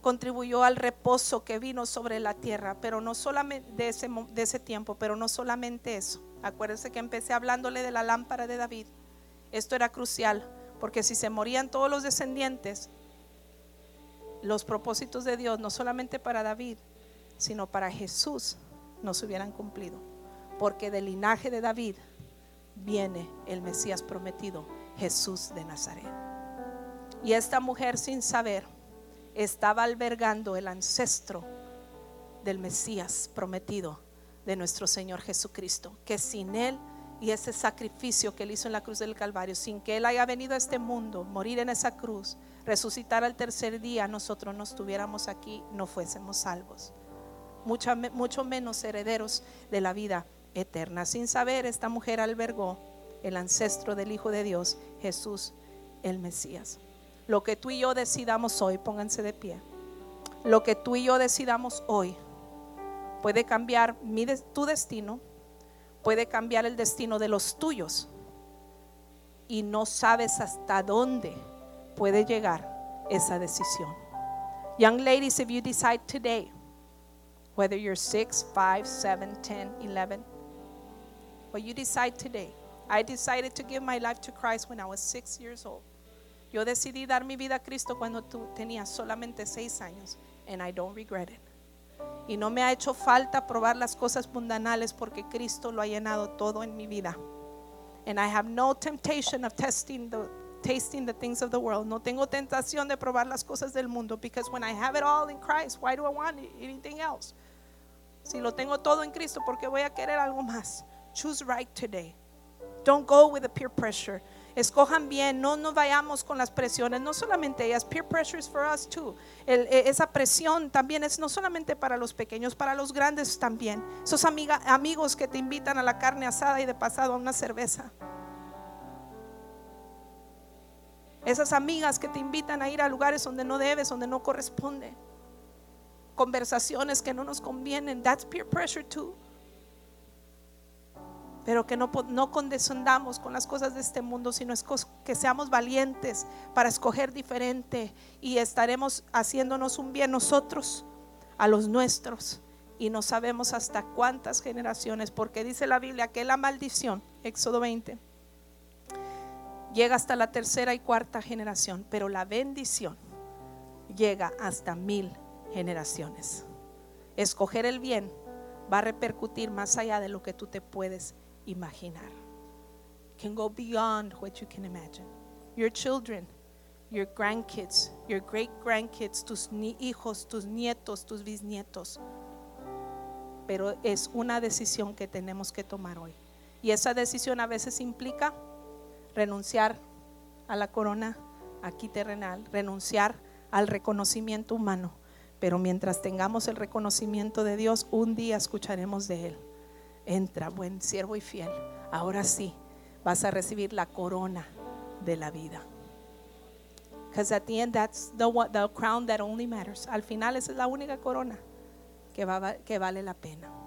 contribuyó al reposo que vino sobre la tierra, pero no solamente de ese, de ese tiempo, pero no solamente eso. Acuérdense que empecé hablándole de la lámpara de David. Esto era crucial, porque si se morían todos los descendientes, los propósitos de Dios, no solamente para David, sino para Jesús, no se hubieran cumplido. Porque del linaje de David viene el Mesías prometido, Jesús de Nazaret. Y esta mujer sin saber estaba albergando el ancestro del Mesías prometido de nuestro Señor Jesucristo, que sin Él y ese sacrificio que Él hizo en la cruz del Calvario, sin que Él haya venido a este mundo, morir en esa cruz, resucitar al tercer día, nosotros no estuviéramos aquí, no fuésemos salvos. Mucho, mucho menos herederos de la vida eterna. Sin saber, esta mujer albergó el ancestro del Hijo de Dios, Jesús el Mesías. Lo que tú y yo decidamos hoy, pónganse de pie. Lo que tú y yo decidamos hoy puede cambiar tu destino, puede cambiar el destino de los tuyos. Y no sabes hasta dónde puede llegar esa decisión. Young ladies, if you decide today, whether you're 6, 5, 7, 10, 11, what you decide today I decided to give my life to Christ when I was six years old. Yo decidí dar mi vida a Cristo cuando tú tenías solamente seis años. And I don't regret it. Y no me ha hecho falta probar las cosas mundanales porque Cristo lo ha llenado todo en mi vida. And I have no temptation of testing the tasting the things of the world. No tengo tentación de probar las cosas del mundo because when I have it all in Christ, why do I want anything else? Si lo tengo todo en Cristo, ¿por qué voy a querer algo más? Choose right today. Don't go with the peer pressure. Escojan bien, no nos vayamos con las presiones, no solamente ellas, peer pressure is for us too. E- esa presión también es no solamente para los pequeños, para los grandes también. Esos amiga- amigos que te invitan a la carne asada y de pasado a una cerveza. Esas amigas que te invitan a ir a lugares donde no debes, donde no corresponde. Conversaciones que no nos convienen. That's peer pressure too. Pero que no, no condescendamos con las cosas de este mundo, sino que seamos valientes para escoger diferente y estaremos haciéndonos un bien nosotros a los nuestros. Y no sabemos hasta cuántas generaciones, porque dice la Biblia que la maldición, Éxodo 20, llega hasta la tercera y cuarta generación, pero la bendición llega hasta mil generaciones. Escoger el bien va a repercutir más allá de lo que tú te puedes imaginar. Can go beyond what you can imagine. Your children, your grandkids, your great grandkids, tus hijos, tus nietos, tus bisnietos. Pero es una decisión que tenemos que tomar hoy. Y esa decisión a veces implica renunciar a la corona aquí terrenal, renunciar al reconocimiento humano. Pero mientras tengamos el reconocimiento de Dios, un día escucharemos de Él. Entra, buen siervo y fiel. Ahora sí, vas a recibir la corona de la vida. Because at the end, that's the, the crown that only matters. Al final, esa es la única corona que vale la pena.